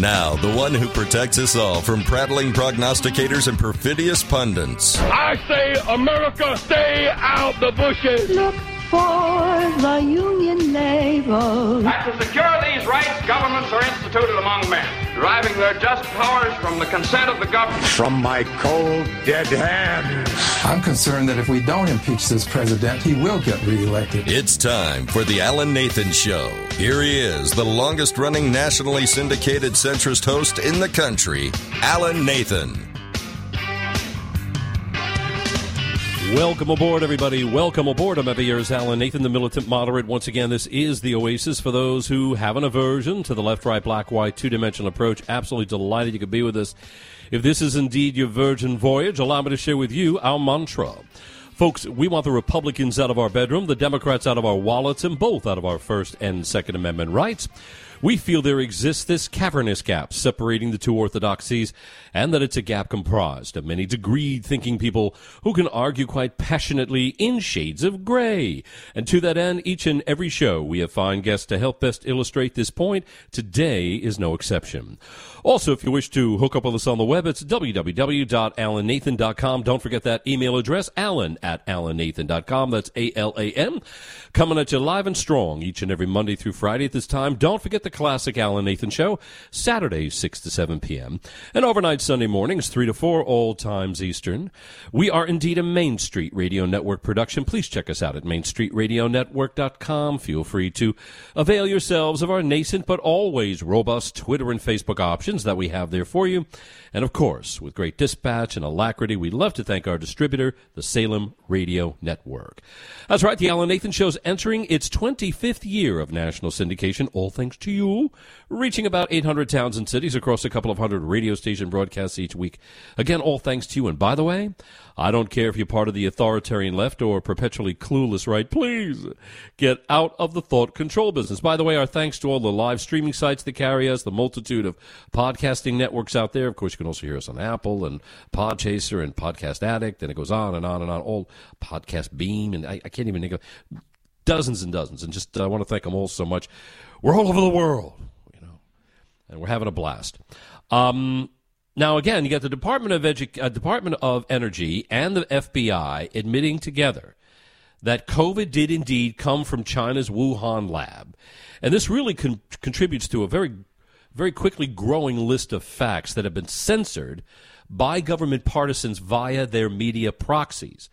Now, the one who protects us all from prattling prognosticators and perfidious pundits. I say, America, stay out the bushes. Look for the Union label. And to secure these rights, governments are instituted among men, deriving their just powers from the consent of the government. From my cold, dead hands. I'm concerned that if we don't impeach this president, he will get reelected. It's time for the Alan Nathan Show. Here he is, the longest running nationally syndicated centrist host in the country, Alan Nathan. Welcome aboard, everybody. Welcome aboard. I'm every year's Alan Nathan, the militant moderate. Once again, this is the Oasis for those who have an aversion to the left, right, black, white, two dimensional approach. Absolutely delighted you could be with us. If this is indeed your virgin voyage, allow me to share with you our mantra. Folks, we want the Republicans out of our bedroom, the Democrats out of our wallets, and both out of our First and Second Amendment rights. We feel there exists this cavernous gap separating the two orthodoxies, and that it's a gap comprised of many degreed thinking people who can argue quite passionately in shades of gray. And to that end, each and every show we have fine guests to help best illustrate this point. Today is no exception. Also, if you wish to hook up with us on the web, it's www.alannathan.com. Don't forget that email address, alan at alannathan.com. That's A-L-A-N. Coming at you live and strong each and every Monday through Friday at this time. Don't forget the classic Alan Nathan Show, Saturdays 6 to 7 p.m. And overnight Sunday mornings 3 to 4, all times Eastern. We are indeed a Main Street Radio Network production. Please check us out at mainstreetradionetwork.com. Feel free to avail yourselves of our nascent but always robust Twitter and Facebook options that we have there for you. And of course, with great dispatch and alacrity, we'd love to thank our distributor, the Salem Radio Network. That's right, the Alan Nathan Show's entering its 25th year of national syndication, all thanks to you, reaching about 800 towns and cities across a couple of hundred radio station broadcasts each week. Again, all thanks to you. And by the way, I don't care if you're part of the authoritarian left or perpetually clueless right. Please get out of the thought control business. By the way, our thanks to all the live streaming sites that carry us, the multitude of podcasting networks out there. Of course, you can also hear us on Apple and Podchaser and Podcast Addict, and it goes on and on and on. All Podcast Beam, and I, I can't even think of dozens and dozens. And just uh, I want to thank them all so much. We're all over the world, you know, and we're having a blast. Um, now, again, you got the Department of Edu- uh, Department of Energy and the FBI admitting together that COVID did indeed come from China's Wuhan lab, and this really con- contributes to a very, very quickly growing list of facts that have been censored by government partisans via their media proxies.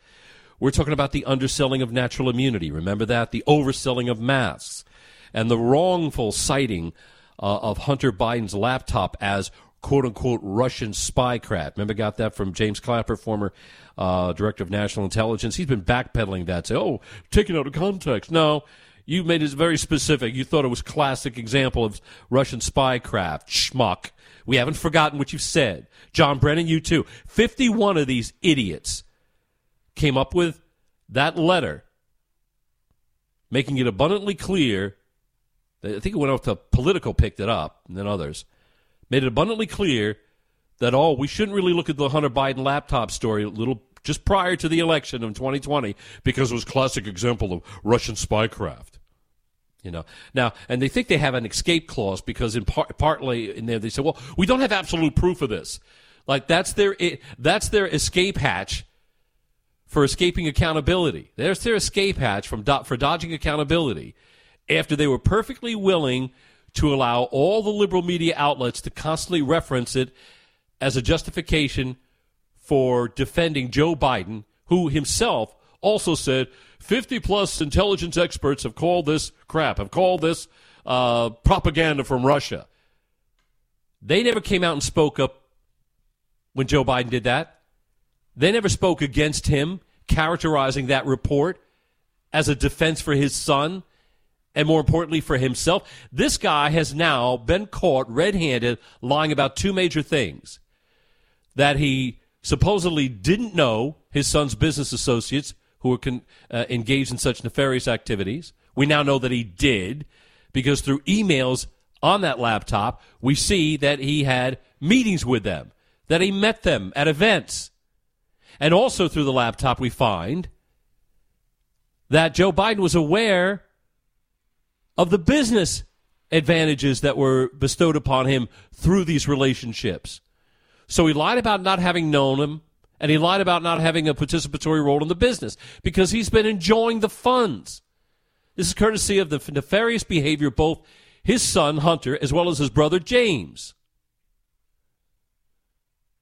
We're talking about the underselling of natural immunity. Remember that the overselling of masks and the wrongful citing uh, of Hunter Biden's laptop as quote unquote Russian spycraft. Remember, got that from James Clapper, former uh, director of national intelligence. He's been backpedaling that, say, oh, taken out of context. No, you made it very specific. You thought it was classic example of Russian spycraft. Schmuck. We haven't forgotten what you've said. John Brennan, you too. 51 of these idiots came up with that letter, making it abundantly clear. I think it went off to Politico, picked it up, and then others made it abundantly clear that oh, we shouldn't really look at the Hunter Biden laptop story a little just prior to the election of 2020 because it was classic example of Russian spycraft. You know now, and they think they have an escape clause because in part, partly in there they say, well, we don't have absolute proof of this. Like that's their that's their escape hatch for escaping accountability. There's their escape hatch from for dodging accountability after they were perfectly willing to allow all the liberal media outlets to constantly reference it as a justification for defending Joe Biden, who himself also said 50 plus intelligence experts have called this crap, have called this uh, propaganda from Russia. They never came out and spoke up when Joe Biden did that. They never spoke against him, characterizing that report as a defense for his son and more importantly for himself. This guy has now been caught red handed lying about two major things that he supposedly didn't know his son's business associates who were con- uh, engaged in such nefarious activities. We now know that he did because through emails on that laptop, we see that he had meetings with them, that he met them at events. And also through the laptop, we find that Joe Biden was aware of the business advantages that were bestowed upon him through these relationships. So he lied about not having known him, and he lied about not having a participatory role in the business because he's been enjoying the funds. This is courtesy of the nefarious behavior of both his son, Hunter, as well as his brother, James.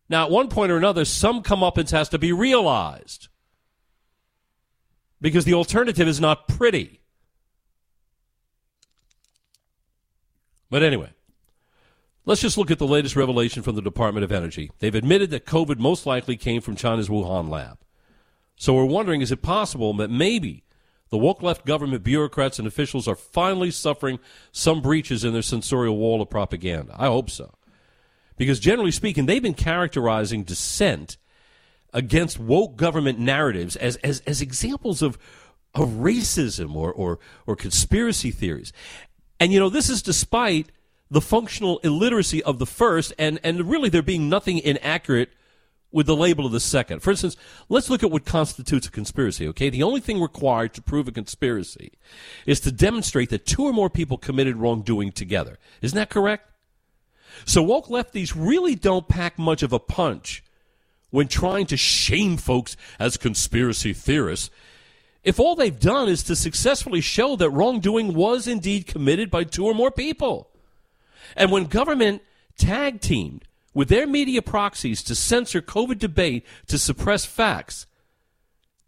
Now, at one point or another, some comeuppance has to be realized because the alternative is not pretty. But anyway, let's just look at the latest revelation from the Department of Energy. They've admitted that COVID most likely came from China's Wuhan lab. So we're wondering is it possible that maybe the woke left government bureaucrats and officials are finally suffering some breaches in their censorial wall of propaganda? I hope so. Because generally speaking, they've been characterizing dissent against woke government narratives as, as, as examples of, of racism or, or, or conspiracy theories. And you know, this is despite the functional illiteracy of the first, and, and really there being nothing inaccurate with the label of the second. For instance, let's look at what constitutes a conspiracy, okay? The only thing required to prove a conspiracy is to demonstrate that two or more people committed wrongdoing together. Isn't that correct? So woke lefties really don't pack much of a punch when trying to shame folks as conspiracy theorists if all they've done is to successfully show that wrongdoing was indeed committed by two or more people. And when government tag teamed with their media proxies to censor COVID debate to suppress facts,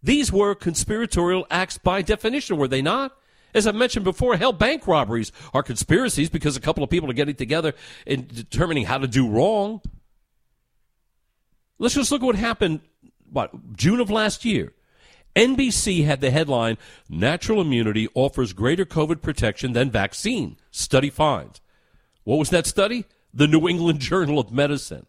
these were conspiratorial acts by definition, were they not? As I mentioned before, hell, bank robberies are conspiracies because a couple of people are getting together and determining how to do wrong. Let's just look at what happened, what, June of last year. NBC had the headline Natural immunity offers greater COVID protection than vaccine. Study finds. What was that study? The New England Journal of Medicine.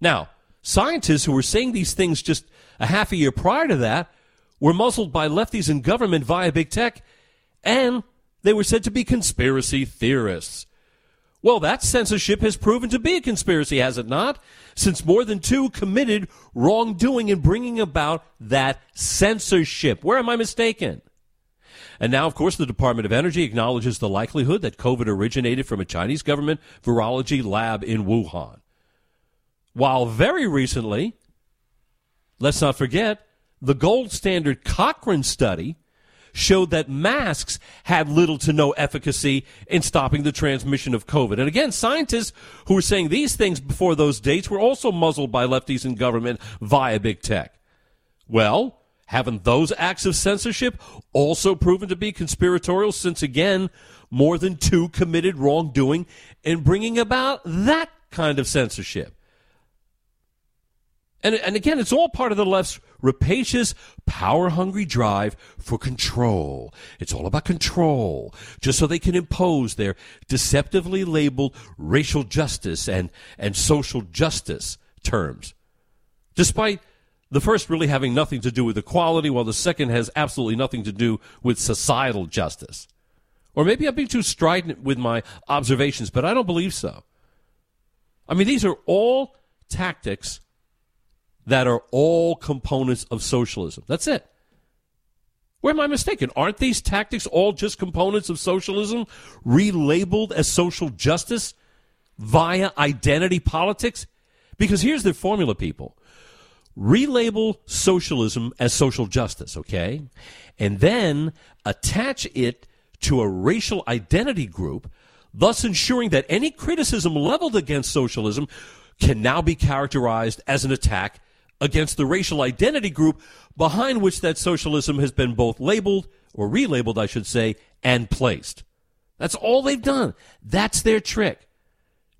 Now, scientists who were saying these things just a half a year prior to that were muzzled by lefties in government via big tech, and they were said to be conspiracy theorists. Well, that censorship has proven to be a conspiracy, has it not? Since more than two committed wrongdoing in bringing about that censorship. Where am I mistaken? And now, of course, the Department of Energy acknowledges the likelihood that COVID originated from a Chinese government virology lab in Wuhan. While very recently, let's not forget, the gold standard Cochrane study showed that masks had little to no efficacy in stopping the transmission of COVID. And again, scientists who were saying these things before those dates were also muzzled by lefties in government via big tech. Well, haven't those acts of censorship also proven to be conspiratorial since again, more than two committed wrongdoing in bringing about that kind of censorship? And, and again, it's all part of the left's rapacious, power hungry drive for control. It's all about control, just so they can impose their deceptively labeled racial justice and, and social justice terms. Despite the first really having nothing to do with equality, while the second has absolutely nothing to do with societal justice. Or maybe I'm being too strident with my observations, but I don't believe so. I mean, these are all tactics that are all components of socialism. That's it. Where am I mistaken? Aren't these tactics all just components of socialism, relabeled as social justice via identity politics? Because here's the formula, people. Relabel socialism as social justice, okay? And then attach it to a racial identity group, thus ensuring that any criticism leveled against socialism can now be characterized as an attack against the racial identity group behind which that socialism has been both labeled, or relabeled, I should say, and placed. That's all they've done. That's their trick.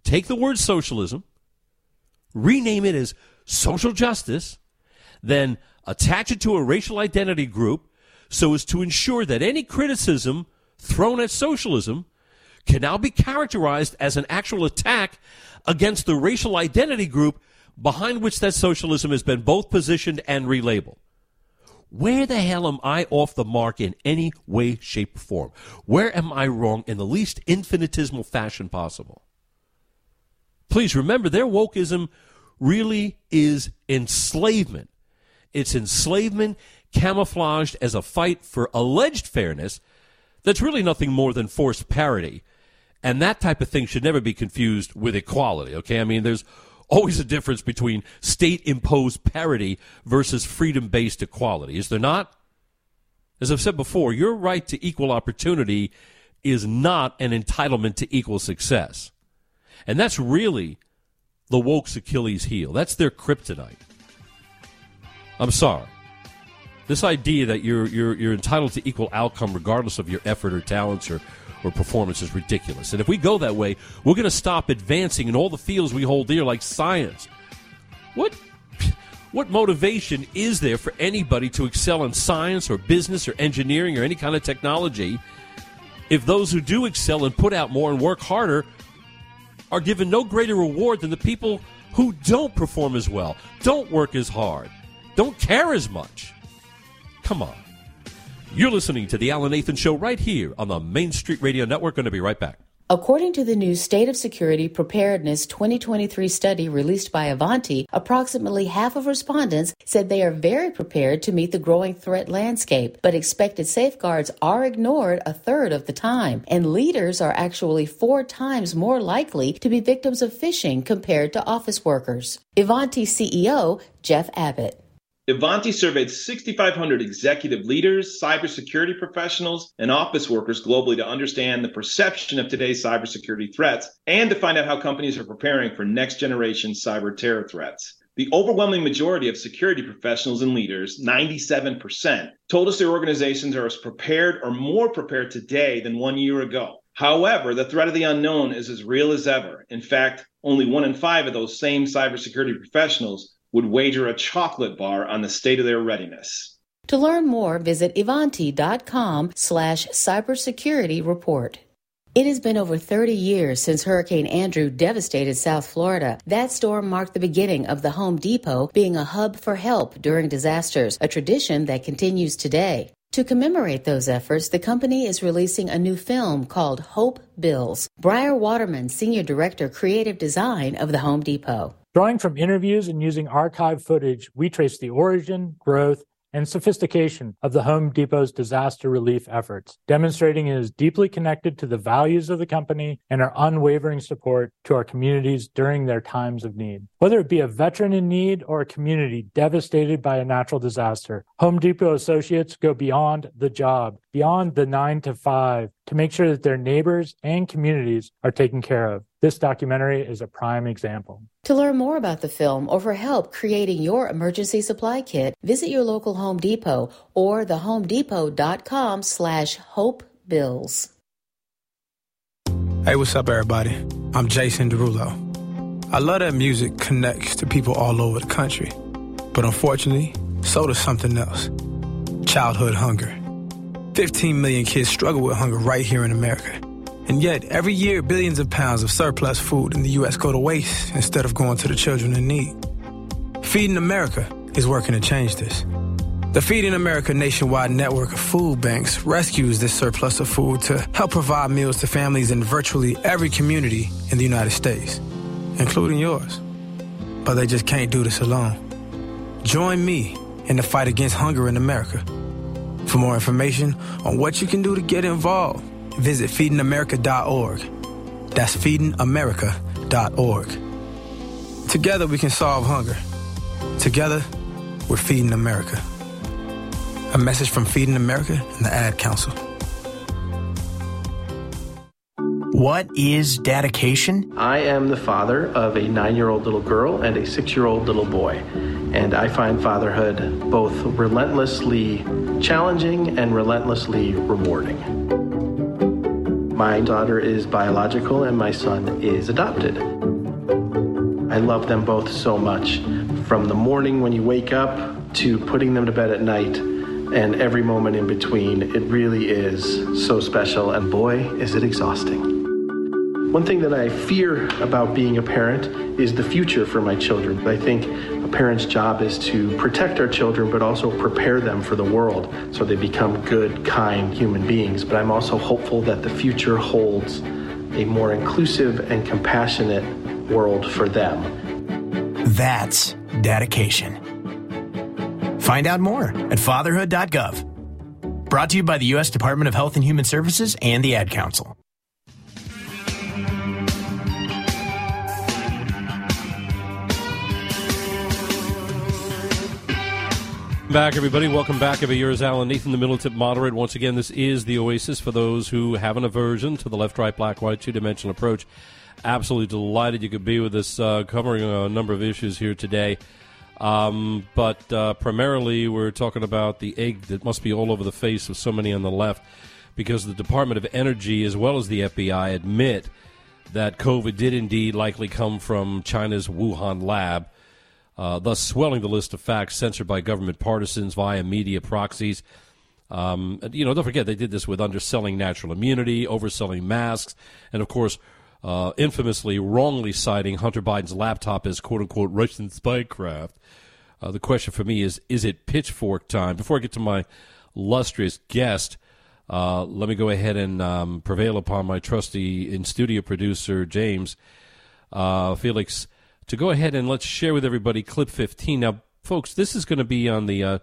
Take the word socialism, rename it as social justice, then attach it to a racial identity group so as to ensure that any criticism thrown at socialism can now be characterized as an actual attack against the racial identity group behind which that socialism has been both positioned and relabeled. Where the hell am I off the mark in any way, shape, or form? Where am I wrong in the least infinitesimal fashion possible? Please remember, their wokeism really is enslavement. It's enslavement camouflaged as a fight for alleged fairness that's really nothing more than forced parity And that type of thing should never be confused with equality, okay? I mean, there's always a difference between state imposed parity versus freedom based equality, is there not? As I've said before, your right to equal opportunity is not an entitlement to equal success. And that's really the woke's Achilles heel. That's their kryptonite. I'm sorry. This idea that you're, you're, you're entitled to equal outcome regardless of your effort or talents or, or performance is ridiculous. And if we go that way, we're going to stop advancing in all the fields we hold dear, like science. What, what motivation is there for anybody to excel in science or business or engineering or any kind of technology if those who do excel and put out more and work harder are given no greater reward than the people who don't perform as well, don't work as hard, don't care as much? Come on. You're listening to The Alan Nathan Show right here on the Main Street Radio Network. Going to be right back. According to the new State of Security Preparedness 2023 study released by Ivanti, approximately half of respondents said they are very prepared to meet the growing threat landscape, but expected safeguards are ignored a third of the time, and leaders are actually four times more likely to be victims of phishing compared to office workers. Ivanti CEO Jeff Abbott. Ivanti surveyed 6,500 executive leaders, cybersecurity professionals, and office workers globally to understand the perception of today's cybersecurity threats and to find out how companies are preparing for next generation cyber terror threats. The overwhelming majority of security professionals and leaders, 97%, told us their organizations are as prepared or more prepared today than one year ago. However, the threat of the unknown is as real as ever. In fact, only one in five of those same cybersecurity professionals would wager a chocolate bar on the state of their readiness. To learn more, visit Ivanti.com slash cybersecurity report. It has been over 30 years since Hurricane Andrew devastated South Florida. That storm marked the beginning of the Home Depot being a hub for help during disasters, a tradition that continues today. To commemorate those efforts, the company is releasing a new film called Hope Builds. Briar Waterman, Senior Director, Creative Design of the Home Depot. Drawing from interviews and using archive footage, we trace the origin, growth, and sophistication of the Home Depot's disaster relief efforts, demonstrating it is deeply connected to the values of the company and our unwavering support to our communities during their times of need. Whether it be a veteran in need or a community devastated by a natural disaster, Home Depot associates go beyond the job, beyond the nine to five, to make sure that their neighbors and communities are taken care of. This documentary is a prime example. To learn more about the film or for help creating your emergency supply kit, visit your local Home Depot or thehomedepot.com slash hopebuilds. Hey, what's up, everybody? I'm Jason Derulo. I love that music connects to people all over the country. But unfortunately, so does something else. Childhood hunger. 15 million kids struggle with hunger right here in America. And yet, every year, billions of pounds of surplus food in the U.S. go to waste instead of going to the children in need. Feeding America is working to change this. The Feeding America nationwide network of food banks rescues this surplus of food to help provide meals to families in virtually every community in the United States, including yours. But they just can't do this alone. Join me in the fight against hunger in America. For more information on what you can do to get involved, visit feedingamerica.org. That's feedingamerica.org. Together we can solve hunger. Together, we're feeding America. A message from Feeding America and the Ad Council. What is dedication? I am the father of a nine year old little girl and a six year old little boy. And I find fatherhood both relentlessly challenging and relentlessly rewarding. My daughter is biological and my son is adopted. I love them both so much. From the morning when you wake up to putting them to bed at night and every moment in between, it really is so special. And boy, is it exhausting. One thing that I fear about being a parent is the future for my children. I think a parent's job is to protect our children, but also prepare them for the world so they become good, kind human beings. But I'm also hopeful that the future holds a more inclusive and compassionate world for them. That's dedication. Find out more at fatherhood.gov. Brought to you by the U.S. Department of Health and Human Services and the Ad Council. Back, everybody. Welcome back. Every year is Alan Nathan, the militant moderate. Once again, this is the Oasis for those who have an aversion to the left, right, black, white, two dimensional approach. Absolutely delighted you could be with us, uh, covering a number of issues here today. Um, but uh, primarily, we're talking about the egg that must be all over the face of so many on the left because the Department of Energy, as well as the FBI, admit that COVID did indeed likely come from China's Wuhan lab uh, thus swelling the list of facts censored by government partisans via media proxies. Um, you know, don't forget they did this with underselling natural immunity, overselling masks, and of course, uh, infamously wrongly citing Hunter Biden's laptop as "quote unquote" Russian spycraft. Uh, the question for me is: Is it pitchfork time? Before I get to my illustrious guest, uh, let me go ahead and um, prevail upon my trusty in studio producer James uh, Felix to go ahead and let's share with everybody clip 15. Now, folks, this is going to be on the uh,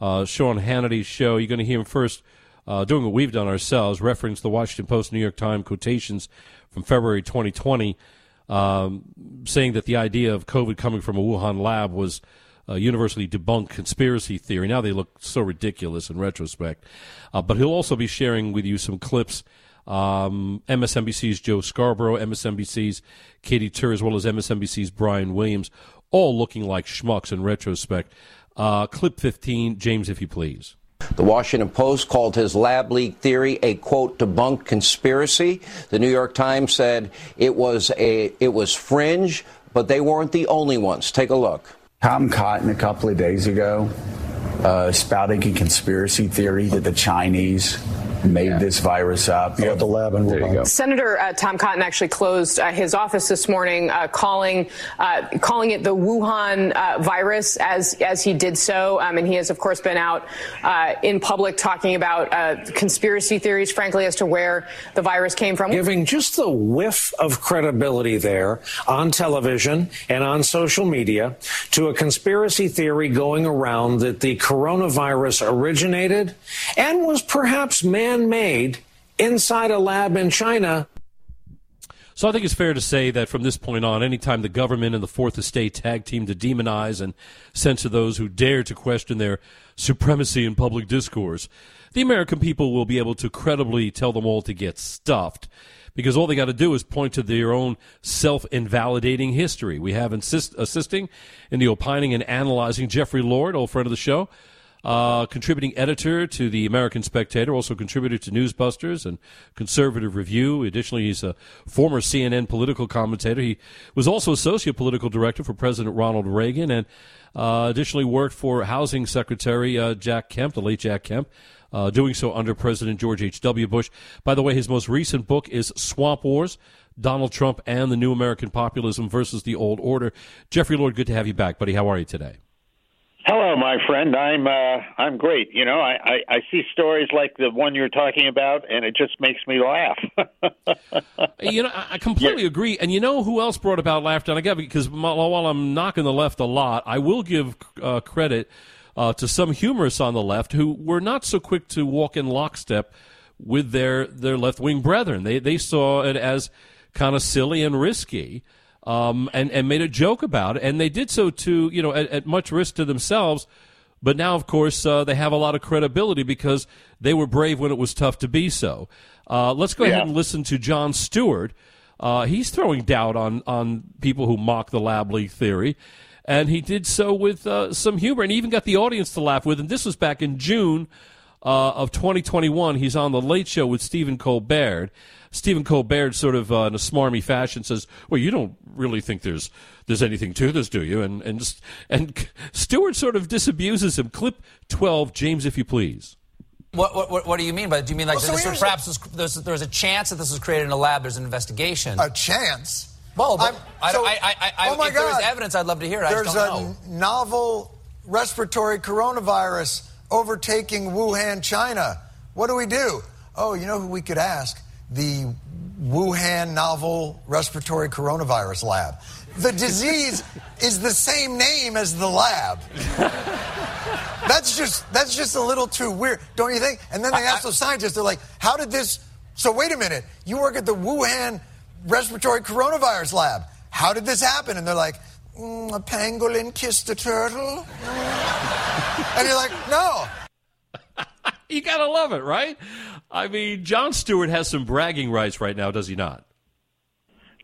uh, Sean Hannity show. You're going to hear him first uh, doing what we've done ourselves, reference the Washington Post, New York Times quotations from February 2020, um, saying that the idea of COVID coming from a Wuhan lab was a universally debunked conspiracy theory. Now they look so ridiculous in retrospect. Uh, but he'll also be sharing with you some clips um, MSNBC's Joe Scarborough, MSNBC's Katy Tur, as well as MSNBC's Brian Williams, all looking like schmucks in retrospect. Uh, clip 15, James, if you please. The Washington Post called his lab leak theory a quote debunked conspiracy. The New York Times said it was a it was fringe, but they weren't the only ones. Take a look. Tom Cotton a couple of days ago uh, spouting a conspiracy theory that the Chinese made yeah. this virus up. You have the lab in Wuhan. Senator uh, Tom Cotton actually closed uh, his office this morning, uh, calling uh, calling it the Wuhan uh, virus as as he did so, um, and he has of course been out uh, in public talking about conspiracy theories, frankly, as to where the virus came from. Giving just the whiff of credibility there on television and on social media to a conspiracy theory going around that the coronavirus originated and was perhaps man made inside a lab in China. So I think it's fair to say that from this point on, anytime the government and the Fourth Estate tag team to demonize and censor those who dare to question their supremacy in public discourse, the American people will be able to credibly tell them all to get stuffed. Because all they got to do is point to their own self invalidating history. We have insist- assisting in the opining and analyzing Jeffrey Lord, old friend of the show, uh, contributing editor to the American Spectator, also contributor to Newsbusters and Conservative Review. Additionally, he's a former CNN political commentator. He was also associate political director for President Ronald Reagan and uh, additionally worked for Housing Secretary uh, Jack Kemp, the late Jack Kemp. Uh, doing so under President George H.W. Bush. By the way, his most recent book is Swamp Wars Donald Trump and the New American Populism versus the Old Order. Jeffrey Lord, good to have you back, buddy. How are you today? Hello, my friend. I'm uh, I'm great. You know, I, I, I see stories like the one you're talking about, and it just makes me laugh. you know, I completely yeah. agree. And you know who else brought about laughter? And I get because while I'm knocking the left a lot, I will give uh, credit uh, to some humorists on the left who were not so quick to walk in lockstep with their their left wing brethren. They they saw it as kind of silly and risky um, and and made a joke about it, and they did so to you know at, at much risk to themselves. But now, of course, uh, they have a lot of credibility because they were brave when it was tough to be so. Uh, let's go yeah. ahead and listen to Jon Stewart. Uh, he's throwing doubt on on people who mock the lab leak theory, and he did so with uh, some humor, and even got the audience to laugh with him. This was back in June uh, of 2021. He's on the Late Show with Stephen Colbert. Stephen Colbert, sort of uh, in a smarmy fashion, says, "Well, you don't really think there's there's anything to this, do you?" And and and Stewart sort of disabuses him. Clip twelve, James, if you please. What, what, what do you mean by? That? Do you mean like well, so this perhaps was, there's, there's a chance that this was created in a lab? There's an investigation. A chance. Well, but I, so, I, I, I, oh my if God. there was evidence, I'd love to hear it. There's a know. novel respiratory coronavirus overtaking Wuhan, China. What do we do? Oh, you know who we could ask? The Wuhan novel respiratory coronavirus lab. The disease is the same name as the lab. that's just that's just a little too weird, don't you think? And then they ask those scientists, they're like, "How did this?" So wait a minute, you work at the Wuhan respiratory coronavirus lab. How did this happen? And they're like, mm, a pangolin kissed a turtle? and you're like, no. you gotta love it, right? I mean, Jon Stewart has some bragging rights right now, does he not?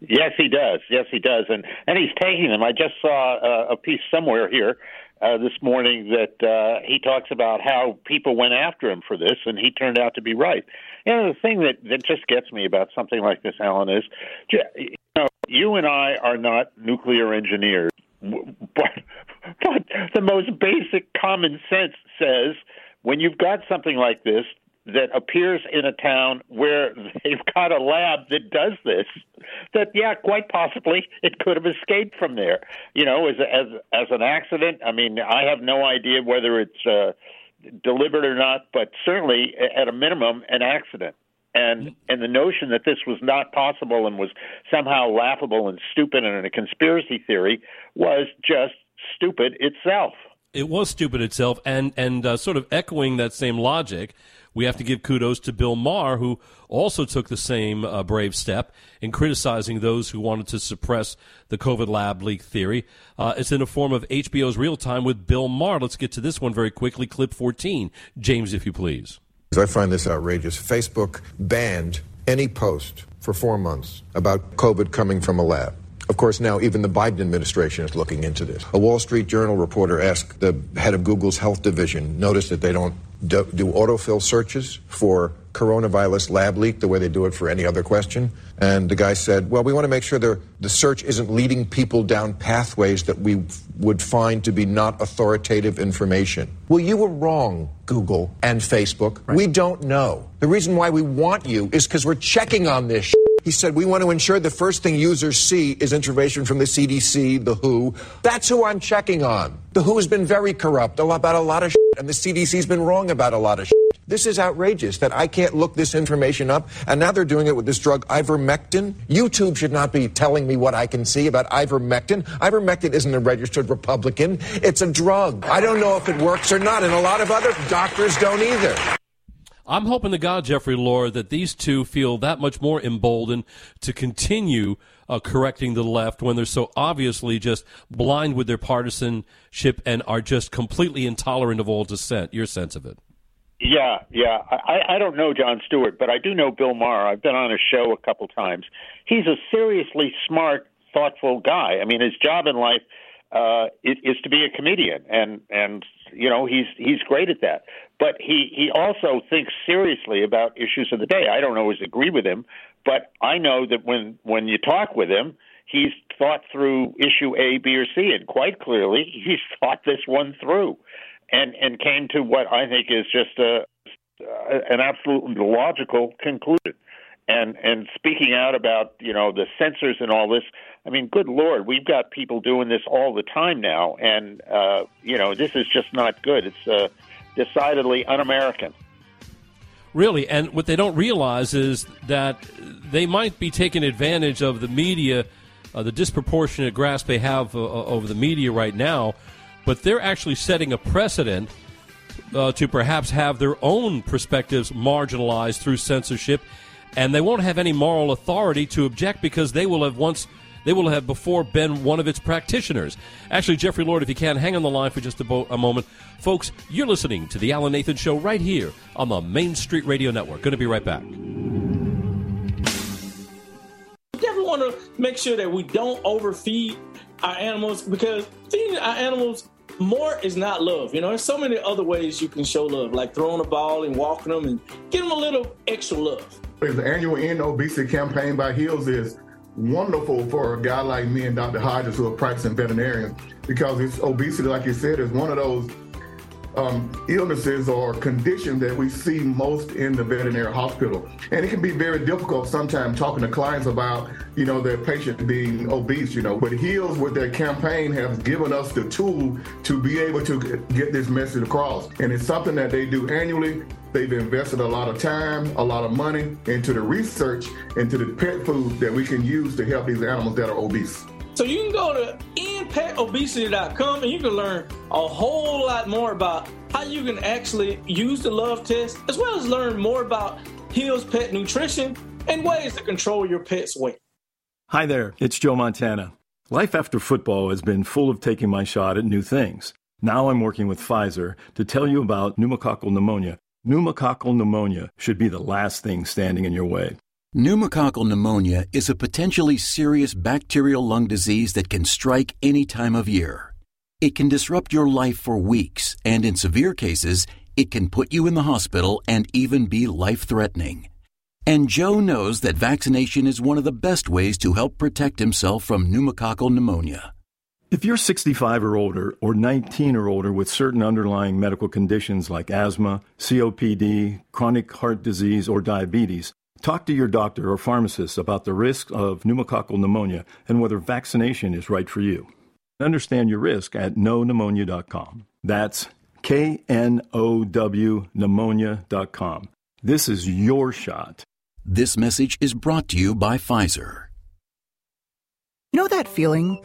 Yes, he does. Yes, he does, and and he's taking them. I just saw uh, a piece somewhere here uh, this morning that uh, he talks about how people went after him for this, and he turned out to be right. Know, the thing that that just gets me about something like this, Alan, is you know you and I are not nuclear engineers, but but the most basic common sense says when you've got something like this that appears in a town where they've got a lab that does this, that yeah, quite possibly it could have escaped from there. You know, as as as an accident. I mean, I have no idea whether it's uh, deliberate or not, but certainly at a minimum, an accident. And and the notion that this was not possible and was somehow laughable and stupid and a conspiracy theory was just stupid itself. It was stupid itself, and and uh, sort of echoing that same logic we have to give kudos to Bill Maher, who also took the same uh, brave step in criticizing those who wanted to suppress the COVID lab leak theory. Uh, it's in the form of HBO's Real Time with Bill Maher. Let's get to this one very quickly. Clip 14. James, if you please. I find this outrageous. Facebook banned any post for four months about COVID coming from a lab. Of course, now even the Biden administration is looking into this. A Wall Street Journal reporter asked the head of Google's health division, notice that they don't do, do autofill searches for coronavirus lab leak the way they do it for any other question. And the guy said, well, we want to make sure the, the search isn't leading people down pathways that we would find to be not authoritative information. Well, you were wrong, Google and Facebook. Right. We don't know. The reason why we want you is because we're checking on this. He said, We want to ensure the first thing users see is information from the CDC, the WHO. That's who I'm checking on. The WHO has been very corrupt about a lot of shit, and the CDC's been wrong about a lot of shit. This is outrageous that I can't look this information up, and now they're doing it with this drug ivermectin. YouTube should not be telling me what I can see about ivermectin. Ivermectin isn't a registered Republican, it's a drug. I don't know if it works or not, and a lot of other doctors don't either. I'm hoping to God, Jeffrey Lord, that these two feel that much more emboldened to continue uh, correcting the left when they're so obviously just blind with their partisanship and are just completely intolerant of all dissent. Your sense of it? Yeah, yeah. I, I don't know Jon Stewart, but I do know Bill Maher. I've been on his show a couple times. He's a seriously smart, thoughtful guy. I mean, his job in life uh, is, is to be a comedian, and and you know he's he's great at that. But he he also thinks seriously about issues of the day. I don't always agree with him, but I know that when when you talk with him, he's thought through issue A, B, or C, and quite clearly he's thought this one through, and and came to what I think is just a an absolutely logical conclusion and and speaking out about you know the censors and all this. I mean, good lord, we've got people doing this all the time now, and uh, you know this is just not good. It's uh, decidedly un-American. Really, and what they don't realize is that they might be taking advantage of the media, uh, the disproportionate grasp they have uh, uh, over the media right now, but they're actually setting a precedent uh, to perhaps have their own perspectives marginalized through censorship and they won't have any moral authority to object because they will have once they will have before been one of its practitioners. Actually, Jeffrey Lord, if you can, hang on the line for just a, bo- a moment. Folks, you're listening to The Alan Nathan Show right here on the Main Street Radio Network. Going to be right back. We definitely want to make sure that we don't overfeed our animals because feeding our animals more is not love. You know, there's so many other ways you can show love, like throwing a ball and walking them and give them a little extra love. The annual End Obesity campaign by Hill's is wonderful for a guy like me and Dr. Hodges who are practicing veterinarians because it's obesity, like you said, is one of those um, illnesses or conditions that we see most in the veterinary hospital. And it can be very difficult sometimes talking to clients about, you know, their patient being obese, you know. But Hill's with their campaign has given us the tool to be able to get this message across. And it's something that they do annually. They've invested a lot of time, a lot of money into the research, into the pet food that we can use to help these animals that are obese. So you can go to endpetobesity.com and you can learn a whole lot more about how you can actually use the love test, as well as learn more about Hill's Pet Nutrition and ways to control your pet's weight. Hi there, it's Joe Montana. Life after football has been full of taking my shot at new things. Now I'm working with Pfizer to tell you about pneumococcal pneumonia. Pneumococcal pneumonia should be the last thing standing in your way. Pneumococcal pneumonia is a potentially serious bacterial lung disease that can strike any time of year. It can disrupt your life for weeks, and in severe cases, it can put you in the hospital and even be life threatening. And Joe knows that vaccination is one of the best ways to help protect himself from pneumococcal pneumonia. If you're 65 or older or 19 or older with certain underlying medical conditions like asthma, COPD, chronic heart disease, or diabetes, talk to your doctor or pharmacist about the risk of pneumococcal pneumonia and whether vaccination is right for you. Understand your risk at knowpneumonia.com. That's K N O W pneumonia.com. This is your shot. This message is brought to you by Pfizer. You Know that feeling?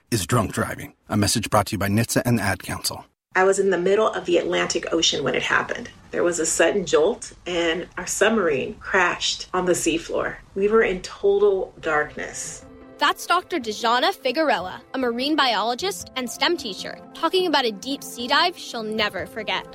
is drunk driving. A message brought to you by NHTSA and the Ad Council. I was in the middle of the Atlantic Ocean when it happened. There was a sudden jolt, and our submarine crashed on the seafloor. We were in total darkness. That's Dr. Dejana Figueroa, a marine biologist and STEM teacher, talking about a deep sea dive she'll never forget.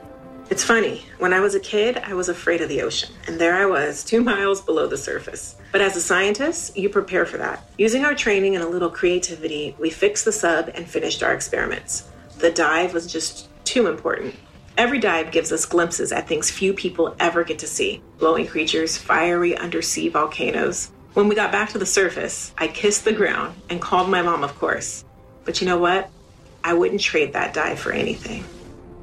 It's funny, when I was a kid, I was afraid of the ocean, and there I was, two miles below the surface. But as a scientist, you prepare for that. Using our training and a little creativity, we fixed the sub and finished our experiments. The dive was just too important. Every dive gives us glimpses at things few people ever get to see glowing creatures, fiery undersea volcanoes. When we got back to the surface, I kissed the ground and called my mom, of course. But you know what? I wouldn't trade that dive for anything.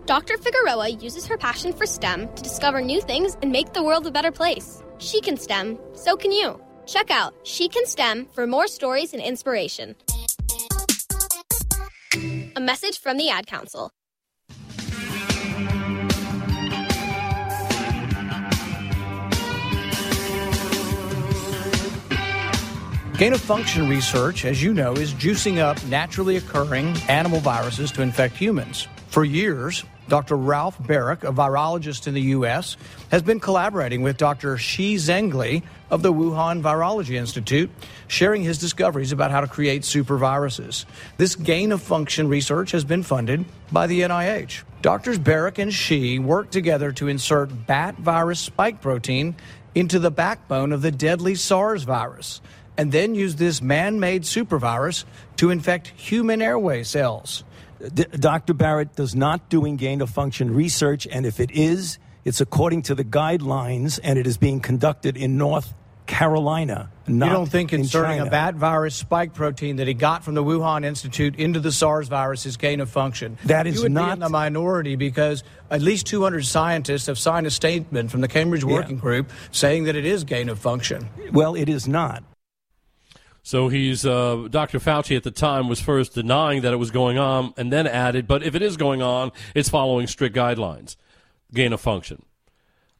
Dr. Figueroa uses her passion for STEM to discover new things and make the world a better place. She can STEM, so can you. Check out She Can STEM for more stories and inspiration. A message from the Ad Council. Gain of function research, as you know, is juicing up naturally occurring animal viruses to infect humans. For years, Dr. Ralph Baric, a virologist in the U.S., has been collaborating with Dr. Shi Zhengli of the Wuhan Virology Institute, sharing his discoveries about how to create superviruses. This gain of function research has been funded by the NIH. Doctors Baric and Shi worked together to insert bat virus spike protein into the backbone of the deadly SARS virus and then use this man made supervirus to infect human airway cells. D- Dr. Barrett does not doing gain of function research, and if it is, it's according to the guidelines, and it is being conducted in North Carolina. you don't think inserting in a bat virus spike protein that he got from the Wuhan Institute into the SARS virus is gain of function? That is you would not be in the minority because at least 200 scientists have signed a statement from the Cambridge Working yeah. Group saying that it is gain of function. Well, it is not. So he's uh, Dr. Fauci at the time was first denying that it was going on, and then added, "But if it is going on, it's following strict guidelines, gain of function."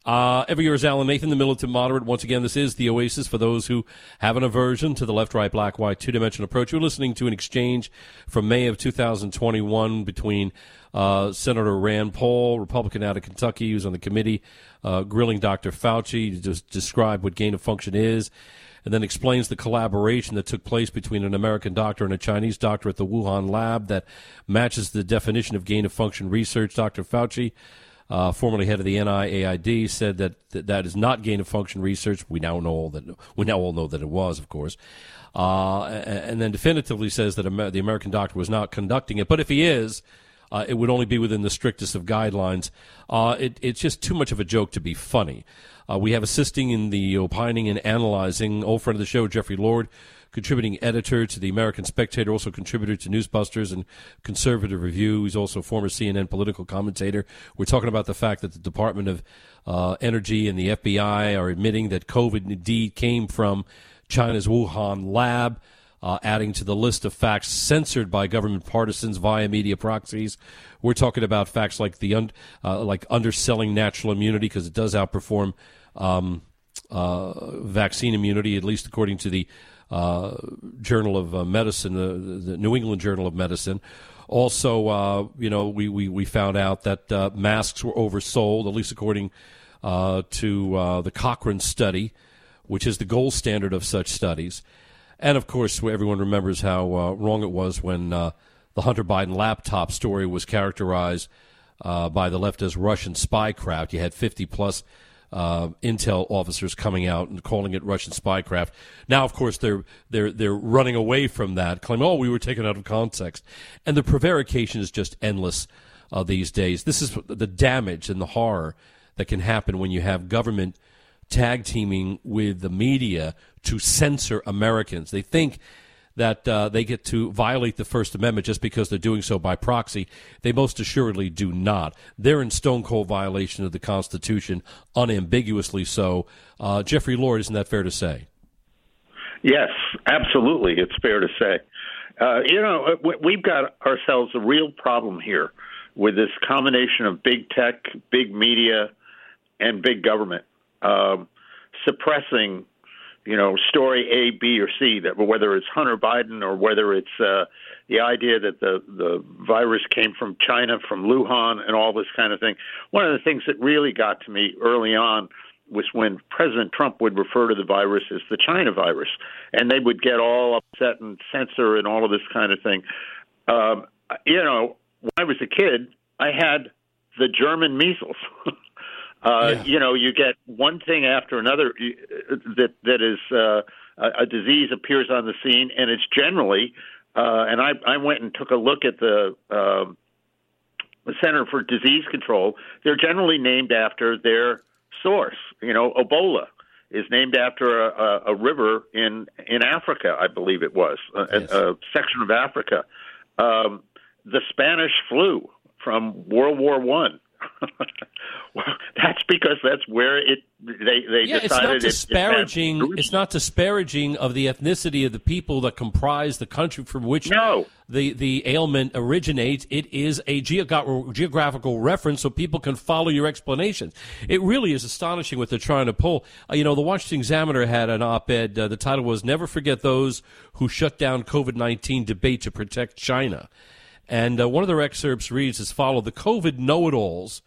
Uh, every year is Alan Nathan, the militant moderate. Once again, this is the oasis for those who have an aversion to the left, right, black, white, two dimensional approach. You're listening to an exchange from May of 2021 between uh, Senator Rand Paul, Republican out of Kentucky, who's on the committee, uh, grilling Dr. Fauci to just describe what gain of function is, and then explains the collaboration that took place between an American doctor and a Chinese doctor at the Wuhan lab that matches the definition of gain of function research. Dr. Fauci uh, formerly head of the NIAID, said that, that that is not gain of function research. We now know that we now all know that it was, of course, uh, and then definitively says that the American doctor was not conducting it. But if he is, uh, it would only be within the strictest of guidelines. Uh, it, it's just too much of a joke to be funny. Uh, we have assisting in the opining and analyzing, old friend of the show, Jeffrey Lord, contributing editor to the American Spectator, also contributor to Newsbusters and Conservative Review. He's also a former CNN political commentator. We're talking about the fact that the Department of uh, Energy and the FBI are admitting that COVID indeed came from China's Wuhan lab. Uh, adding to the list of facts censored by government partisans via media proxies. We're talking about facts like the un- uh, like underselling natural immunity because it does outperform um, uh, vaccine immunity, at least according to the uh, Journal of uh, Medicine, the, the, New England Journal of Medicine. Also, uh, you know, we, we, we found out that masks were oversold, at least according to the Cochrane study, which is the gold standard of such studies. And of course, everyone remembers how wrong it was when the Hunter Biden laptop story was characterized by the left as Russian spycraft. You had 50 plus uh, intel officers coming out and calling it Russian spycraft. Now, of course, they're they're they're running away from that, claiming, "Oh, we were taken out of context," and the prevarication is just endless uh, these days. This is the damage and the horror that can happen when you have government tag teaming with the media to censor Americans. They think that uh, they get to violate the First Amendment just because they're doing so by proxy. They most assuredly do not. They're in stone cold violation of the Constitution, unambiguously so. Uh, Jeffrey Lord, isn't that fair to say? Yes, absolutely. It's fair to say. Uh, you know, we've got ourselves a real problem here with this combination of big tech, big media, and big government um, suppressing you know, story A, B, or C. That whether it's Hunter Biden or whether it's uh, the idea that the the virus came from China, from Wuhan, and all this kind of thing. One of the things that really got to me early on was when President Trump would refer to the virus as the China virus, and they would get all upset and censor and all of this kind of thing. Um, you know, when I was a kid, I had the German measles. Uh, yeah. You know, you get one thing after another that that is uh, a, a disease appears on the scene, and it's generally. Uh, and I, I went and took a look at the, uh, the Center for Disease Control. They're generally named after their source. You know, Ebola is named after a, a, a river in in Africa, I believe it was a, yes. a, a section of Africa. Um, the Spanish flu from World War One well, that's because that's where it they they yeah, decided it's not disparaging. It, it's not disparaging of the ethnicity of the people that comprise the country from which no. the the ailment originates. It is a geog- geographical reference, so people can follow your explanations. It really is astonishing what they're trying to pull. Uh, you know, the Washington Examiner had an op-ed. Uh, the title was "Never Forget Those Who Shut Down COVID nineteen Debate to Protect China." And uh, one of their excerpts reads as follows The COVID know it alls,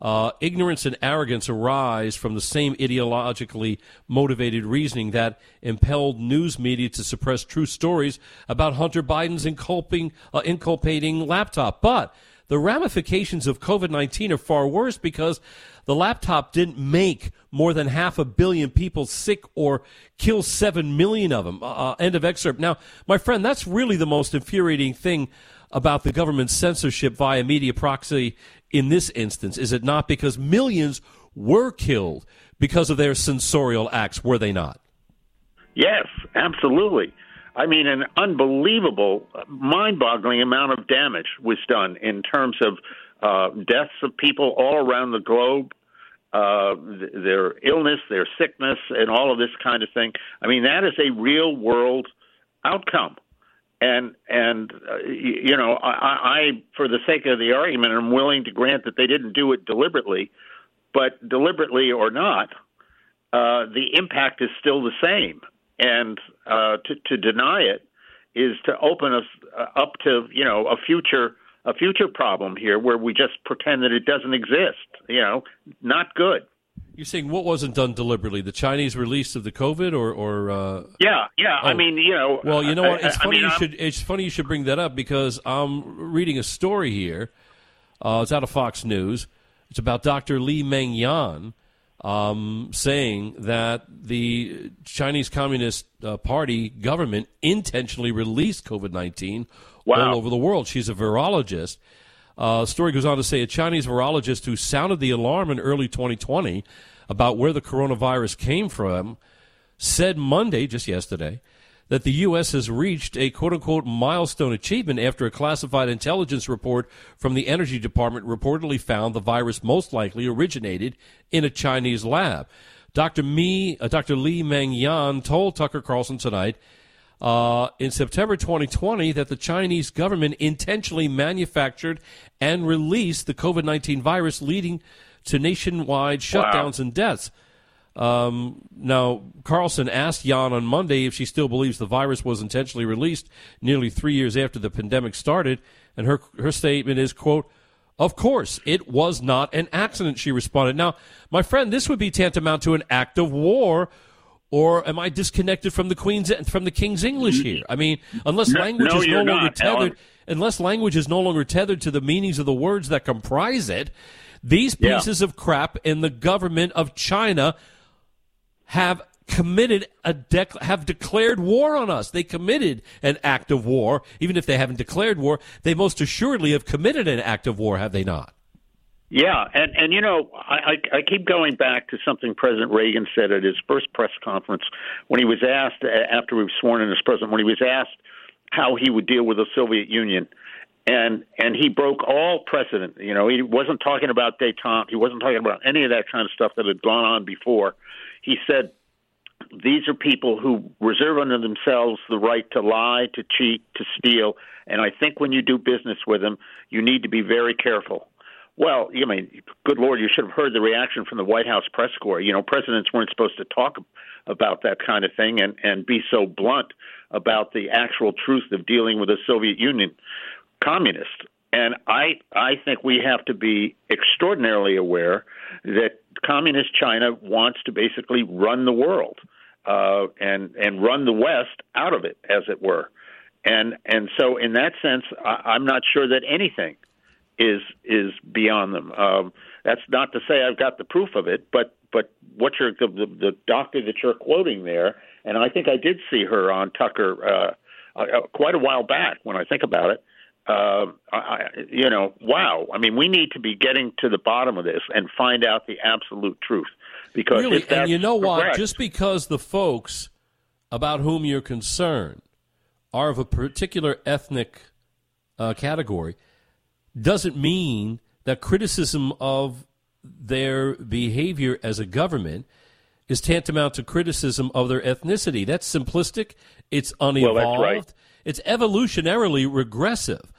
uh, ignorance and arrogance arise from the same ideologically motivated reasoning that impelled news media to suppress true stories about Hunter Biden's inculping, uh, inculpating laptop. But the ramifications of COVID 19 are far worse because the laptop didn't make more than half a billion people sick or kill seven million of them. Uh, uh end of excerpt. Now, my friend, that's really the most infuriating thing about the government's censorship via media proxy in this instance, is it not? Because millions were killed because of their censorial acts, were they not? Yes, absolutely. I mean, an unbelievable, mind-boggling amount of damage was done in terms of uh, deaths of people all around the globe, uh, their illness, their sickness, and all of this kind of thing. I mean, that is a real world outcome. And and uh, you know, I, I, for the sake of the argument, I'm willing to grant that they didn't do it deliberately, but deliberately or not, uh, the impact is still the same. And uh, to, to deny it is to open us uh, up to you know a future a future problem here where we just pretend that it doesn't exist. You know, not good. You're saying what wasn't done deliberately? The Chinese release of the COVID, or, or uh... yeah, yeah. Oh. I mean, you know. Well, you know what? It's I, funny I mean, you I'm... should. It's funny you should bring that up because I'm reading a story here. Uh, it's out of Fox News. It's about Dr. Li Meng Yan um, saying that the Chinese Communist uh, Party government intentionally released COVID 19 wow. all over the world. She's a virologist. Uh, story goes on to say a Chinese virologist who sounded the alarm in early 2020 about where the coronavirus came from said Monday, just yesterday, that the U.S. has reached a quote unquote milestone achievement after a classified intelligence report from the Energy Department reportedly found the virus most likely originated in a Chinese lab. Dr. Me, uh, Dr. Li Meng Yan told Tucker Carlson tonight uh, in September 2020 that the Chinese government intentionally manufactured and released the COVID 19 virus, leading to nationwide shutdowns wow. and deaths. Um, now, Carlson asked Yan on Monday if she still believes the virus was intentionally released nearly three years after the pandemic started, and her her statement is, "quote Of course, it was not an accident." She responded. Now, my friend, this would be tantamount to an act of war. Or am I disconnected from the Queen's from the King's English here? I mean, unless language no, is no longer not, tethered, Alan. unless language is no longer tethered to the meanings of the words that comprise it, these pieces yeah. of crap in the government of China have committed a dec- have declared war on us. They committed an act of war, even if they haven't declared war. They most assuredly have committed an act of war, have they not? Yeah, and and you know, I, I keep going back to something President Reagan said at his first press conference when he was asked after he was sworn in as president when he was asked how he would deal with the Soviet Union. And and he broke all precedent. You know, he wasn't talking about détente. He wasn't talking about any of that kind of stuff that had gone on before he said, these are people who reserve unto themselves the right to lie, to cheat, to steal, and I think when you do business with them, you need to be very careful. Well, I mean, good Lord, you should have heard the reaction from the White House press corps. You know, presidents weren't supposed to talk about that kind of thing and, and be so blunt about the actual truth of dealing with the Soviet Union communist. And I I think we have to be extraordinarily aware that communist China wants to basically run the world uh, and and run the West out of it, as it were. And and so in that sense, I, I'm not sure that anything is is beyond them. Um, that's not to say I've got the proof of it, but but what you're the, the, the doctor that you're quoting there, and I think I did see her on Tucker uh, uh, quite a while back. When I think about it, uh, I, you know, wow. I mean, we need to be getting to the bottom of this and find out the absolute truth. Because really, and you know what? Correct, Just because the folks about whom you're concerned are of a particular ethnic uh, category doesn't mean that criticism of their behavior as a government is tantamount to criticism of their ethnicity. That's simplistic. It's unevolved. Well, right. It's evolutionarily regressive.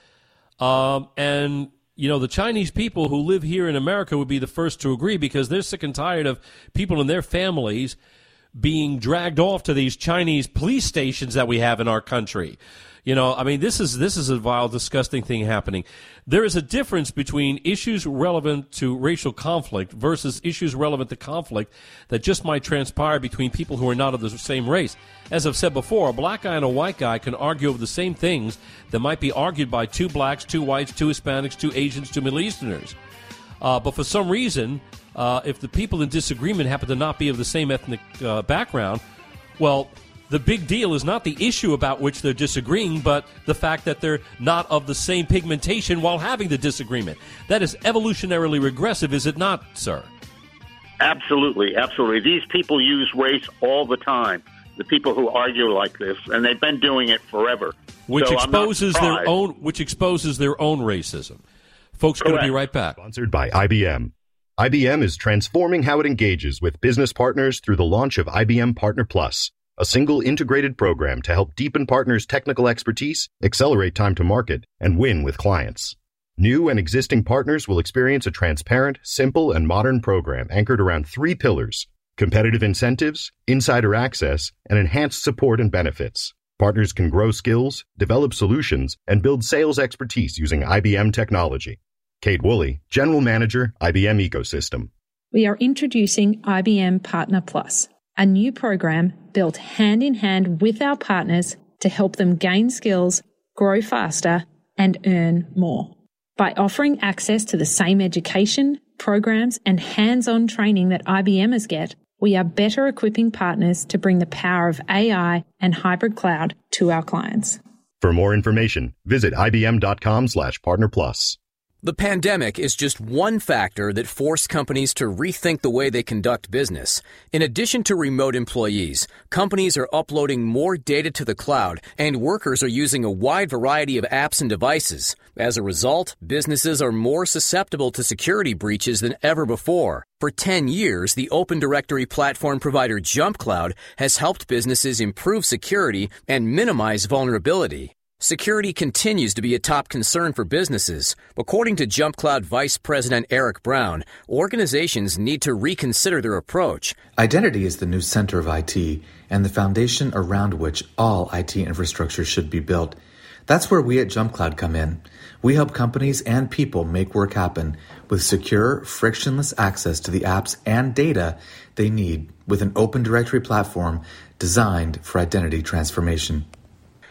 Um, and you know, the Chinese people who live here in America would be the first to agree because they're sick and tired of people and their families being dragged off to these Chinese police stations that we have in our country. You know, I mean, this is this is a vile, disgusting thing happening. There is a difference between issues relevant to racial conflict versus issues relevant to conflict that just might transpire between people who are not of the same race. As I've said before, a black guy and a white guy can argue over the same things that might be argued by two blacks, two whites, two Hispanics, two Asians, two Middle Easterners. Uh, but for some reason, uh, if the people in disagreement happen to not be of the same ethnic uh, background, well, the big deal is not the issue about which they're disagreeing, but the fact that they're not of the same pigmentation while having the disagreement. That is evolutionarily regressive, is it not, sir? Absolutely, absolutely. These people use race all the time. the people who argue like this, and they've been doing it forever. Which So exposes their own which exposes their own racism. Folks, going to be right back. Sponsored by IBM. IBM is transforming how it engages with business partners through the launch of IBM Partner Plus, a single integrated program to help deepen partners' technical expertise, accelerate time to market, and win with clients. New and existing partners will experience a transparent, simple, and modern program anchored around three pillars competitive incentives, insider access, and enhanced support and benefits. Partners can grow skills, develop solutions, and build sales expertise using IBM technology. Kate Woolley, General Manager, IBM Ecosystem. We are introducing IBM Partner Plus, a new program built hand in hand with our partners to help them gain skills, grow faster, and earn more. By offering access to the same education, programs, and hands on training that IBMers get, we are better equipping partners to bring the power of AI and hybrid cloud to our clients. For more information, visit ibm.com slash partner plus. The pandemic is just one factor that forced companies to rethink the way they conduct business. In addition to remote employees, companies are uploading more data to the cloud, and workers are using a wide variety of apps and devices. As a result, businesses are more susceptible to security breaches than ever before. For 10 years, the open directory platform provider JumpCloud has helped businesses improve security and minimize vulnerability. Security continues to be a top concern for businesses. According to JumpCloud Vice President Eric Brown, organizations need to reconsider their approach. Identity is the new center of IT and the foundation around which all IT infrastructure should be built. That's where we at JumpCloud come in. We help companies and people make work happen with secure, frictionless access to the apps and data they need with an open directory platform designed for identity transformation.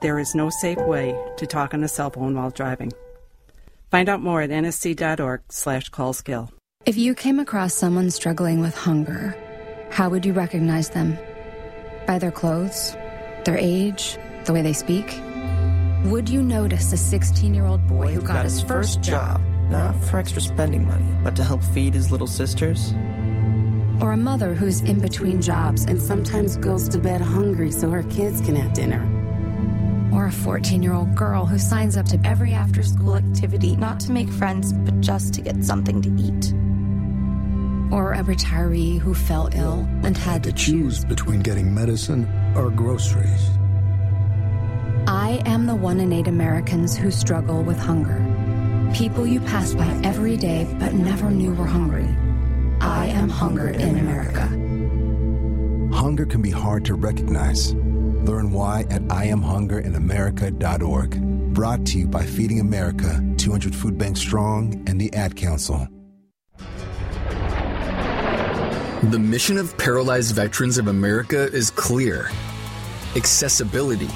there is no safe way to talk on a cell phone while driving. Find out more at nsc.org slash callskill. If you came across someone struggling with hunger, how would you recognize them? By their clothes, their age, the way they speak? Would you notice a 16 year old boy who got his first job? Not for extra spending money, but to help feed his little sisters. Or a mother who's in between jobs and sometimes goes to bed hungry so her kids can have dinner. Or a 14 year old girl who signs up to every after school activity Not to make friends, but just to get something to eat. or a retiree who fell ill and had to choose between getting medicine or groceries. I am the one in eight Americans who struggle with hunger. People you pass by every day but never knew were hungry. I am hunger in America. Hunger can be hard to recognize. Learn why at IamHungerInAmerica.org. Brought to you by Feeding America, 200 Food Banks Strong, and the Ad Council. The mission of Paralyzed Veterans of America is clear accessibility.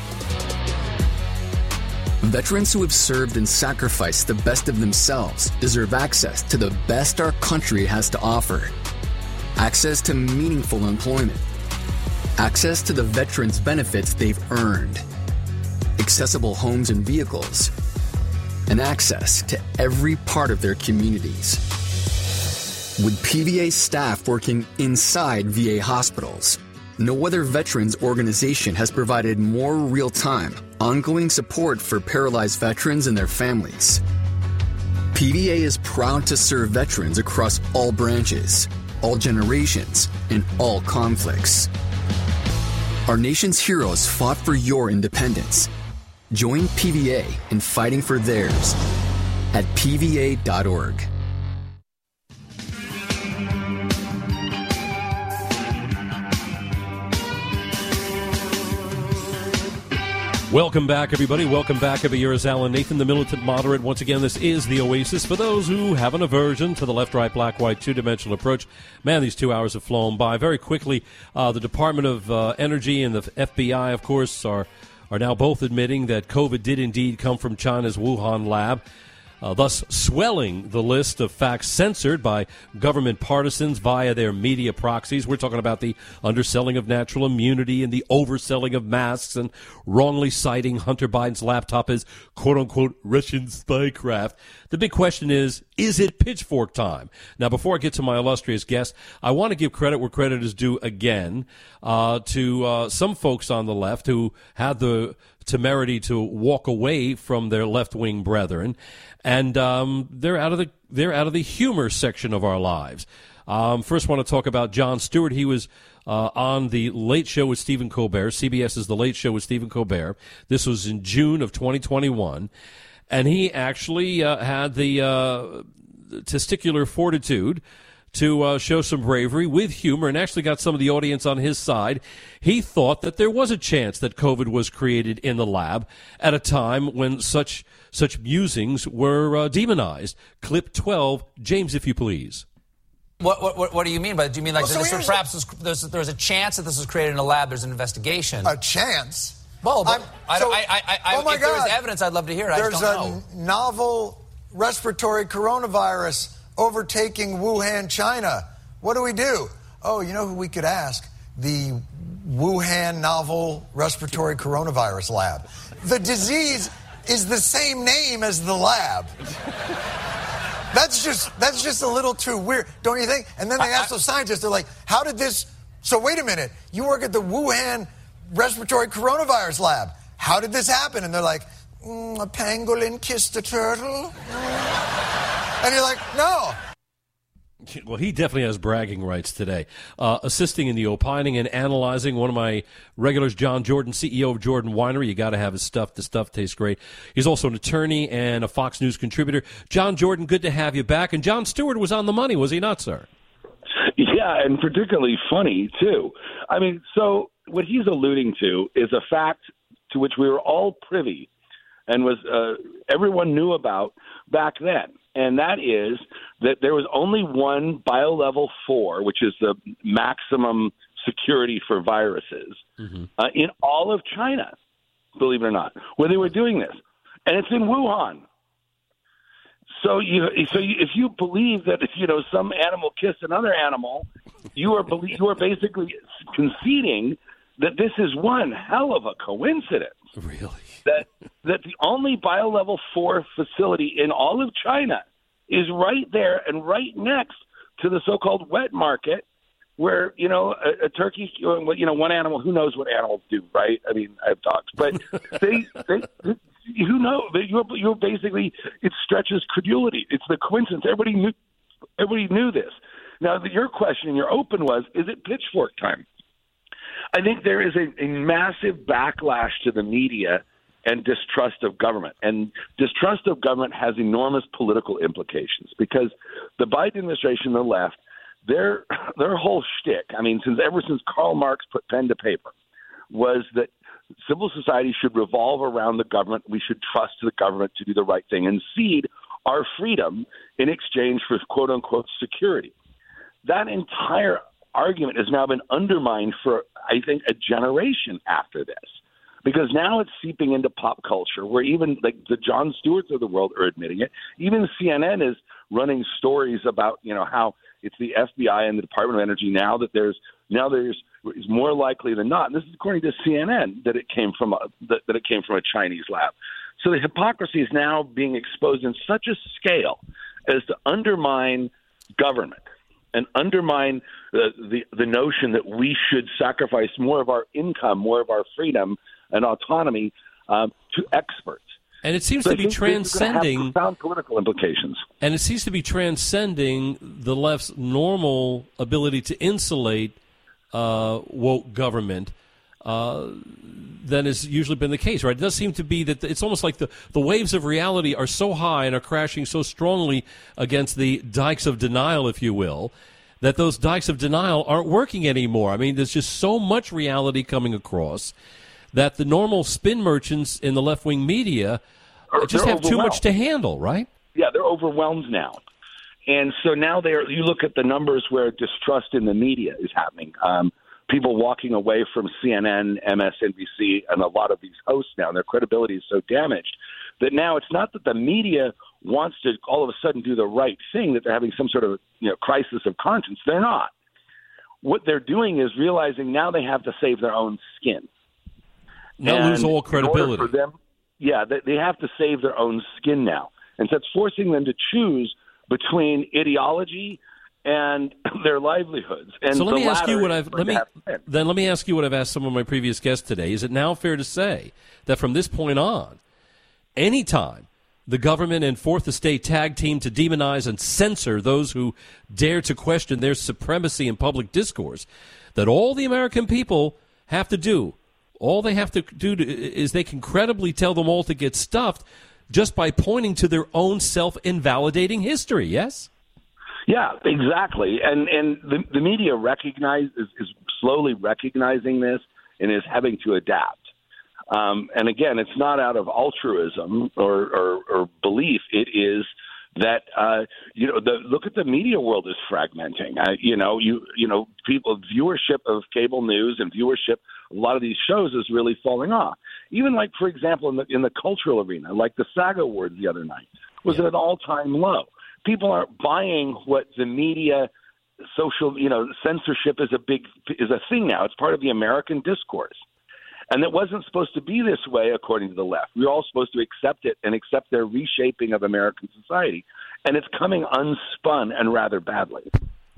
Veterans who have served and sacrificed the best of themselves deserve access to the best our country has to offer access to meaningful employment, access to the veterans' benefits they've earned, accessible homes and vehicles, and access to every part of their communities. With PVA staff working inside VA hospitals, no other veterans organization has provided more real time, ongoing support for paralyzed veterans and their families. PVA is proud to serve veterans across all branches, all generations, and all conflicts. Our nation's heroes fought for your independence. Join PVA in fighting for theirs at PVA.org. Welcome back, everybody. Welcome back, every year is Alan Nathan, the militant moderate. Once again, this is the Oasis for those who have an aversion to the left, right, black, white, two dimensional approach. Man, these two hours have flown by very quickly. Uh, the Department of uh, Energy and the FBI, of course, are are now both admitting that COVID did indeed come from China's Wuhan lab uh, thus swelling the list of facts censored by government partisans via their media proxies. We're talking about the underselling of natural immunity and the overselling of masks and wrongly citing Hunter Biden's laptop as quote unquote Russian spycraft. The big question is, is it pitchfork time? Now, before I get to my illustrious guest, I want to give credit where credit is due again uh, to uh, some folks on the left who had the temerity to walk away from their left wing brethren and um, they're out of the they're out of the humor section of our lives. Um, first, want to talk about Jon Stewart. He was uh, on the Late Show with Stephen Colbert. CBS is the Late Show with Stephen Colbert. This was in June of 2021, and he actually uh, had the uh, testicular fortitude to uh, show some bravery with humor and actually got some of the audience on his side. He thought that there was a chance that COVID was created in the lab at a time when such such musings were uh, demonized. Clip 12, James, if you please. What, what, what do you mean by that? Do you mean like well, so this perhaps was, there's, there's a chance that this was created in a lab, there's an investigation? A chance? Well, but I, so, I, I, I, oh my if God. there was evidence, I'd love to hear it. There's a know. novel respiratory coronavirus overtaking Wuhan, China. What do we do? Oh, you know who we could ask? The Wuhan novel respiratory coronavirus lab. The disease is the same name as the lab. That's just that's just a little too weird, don't you think? And then they ask the scientists, they're like, "How did this?" So wait a minute, you work at the Wuhan respiratory coronavirus lab. How did this happen? And they're like, mm, "A pangolin kissed a turtle," and you're like, "No." Well, he definitely has bragging rights today. Uh, assisting in the opining and analyzing, one of my regulars, John Jordan, CEO of Jordan Winery. You got to have his stuff. The stuff tastes great. He's also an attorney and a Fox News contributor. John Jordan, good to have you back. And Jon Stewart was on the money, was he not, sir? Yeah, and particularly funny, too. I mean, so what he's alluding to is a fact to which we were all privy and was uh, everyone knew about back then and that is that there was only one biolevel four, which is the maximum security for viruses, mm-hmm. uh, in all of China, believe it or not, where they were doing this, and it's in Wuhan. So you, so you, if you believe that you know some animal kissed another animal, you are belie- you are basically conceding that this is one hell of a coincidence. Really? That that the only biolevel four facility in all of China is right there and right next to the so-called wet market, where you know a, a turkey, you know, one animal. Who knows what animals do, right? I mean, I have dogs, but they, they, who know? You're, you're basically it stretches credulity. It's the coincidence. Everybody knew, everybody knew this. Now, your question, and your open was, is it pitchfork time? I think there is a, a massive backlash to the media and distrust of government. And distrust of government has enormous political implications because the Biden administration, the left, their their whole shtick, I mean, since ever since Karl Marx put pen to paper, was that civil society should revolve around the government. We should trust the government to do the right thing and cede our freedom in exchange for quote unquote security. That entire argument has now been undermined for, I think, a generation after this because now it's seeping into pop culture where even like the John Stewarts of the world are admitting it. Even CNN is running stories about you know how it's the FBI and the Department of Energy now that there's now there's is more likely than not. And this is according to CNN that it came from a that, that it came from a Chinese lab. So the hypocrisy is now being exposed in such a scale as to undermine government and undermine the, the the notion that we should sacrifice more of our income, more of our freedom and autonomy um, to experts. And it seems so to be transcending profound political implications. And it seems to be transcending the left's normal ability to insulate uh, woke government. uh, than has usually been the case, right? It does seem to be that it's almost like the, the waves of reality are so high and are crashing so strongly against the dikes of denial, if you will, that those dikes of denial aren't working anymore. I mean, there's just so much reality coming across that the normal spin merchants in the left wing media just have too much to handle, right? Yeah, they're overwhelmed now. And so now they're, you look at the numbers where distrust in the media is happening. Um, people walking away from CNN, MSNBC, and a lot of these hosts now, their credibility is so damaged that now it's not that the media wants to all of a sudden do the right thing, that they're having some sort of you know crisis of conscience. They're not. What they're doing is realizing now they have to save their own skin. Not lose all credibility. For them, yeah, they, they have to save their own skin now, and so it's forcing them to choose between ideology and their livelihoods. And so let me ask you what I've let me then let me ask you what I've asked some of my previous guests today. Is it now fair to say that from this point on, anytime the government and Fourth Estate tag team to demonize and censor those who dare to question their supremacy in public discourse, that all the American people have to do, all they have to do to, is they can credibly tell them all to get stuffed just by pointing to their own self invalidating history, yes? Yeah, exactly. And and the, the media recognize is, is slowly recognizing this and is having to adapt. Um, and again, it's not out of altruism or, or, or belief. It is that uh, you know the look at the media world is fragmenting. Uh, you know, you you know, people viewership of cable news and viewership a lot of these shows is really falling off. Even like for example in the in the cultural arena, like the SAG Awards the other night was yeah. at an all time low. People aren't buying what the media social you know censorship is a big is a thing now. It's part of the American discourse. And it wasn't supposed to be this way, according to the left. We are all supposed to accept it and accept their reshaping of American society. And it's coming unspun and rather badly.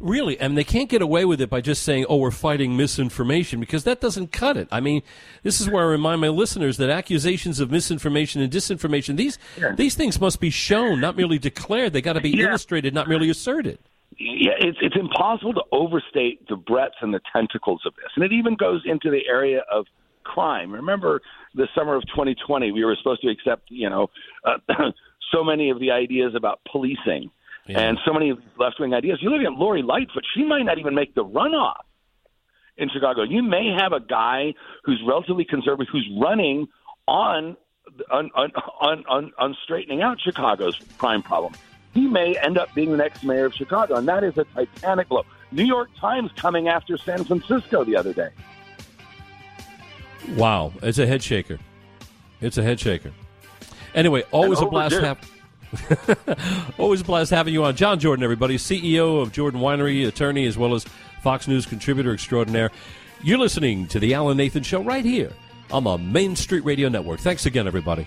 Really, and they can't get away with it by just saying, "Oh, we're fighting misinformation," because that doesn't cut it. I mean, this is where I remind my listeners that accusations of misinformation and disinformation these yeah. these things must be shown, not merely declared. They got to be yeah. illustrated, not merely asserted. Yeah, it's it's impossible to overstate the breadth and the tentacles of this, and it even goes into the area of crime. Remember the summer of 2020, we were supposed to accept, you know, uh, so many of the ideas about policing yeah. and so many left wing ideas. You look at Lori Lightfoot; she might not even make the runoff in Chicago. You may have a guy who's relatively conservative who's running on on on on, on, on straightening out Chicago's crime problem. He may end up being the next mayor of Chicago, and that is a titanic blow. New York Times coming after San Francisco the other day. Wow, it's a head shaker. It's a head shaker. Anyway, always a blast have always a blast having you on. John Jordan, everybody, CEO of Jordan Winery, attorney, as well as Fox News contributor extraordinaire. You're listening to the Alan Nathan Show right here on the Main Street Radio Network. Thanks again, everybody.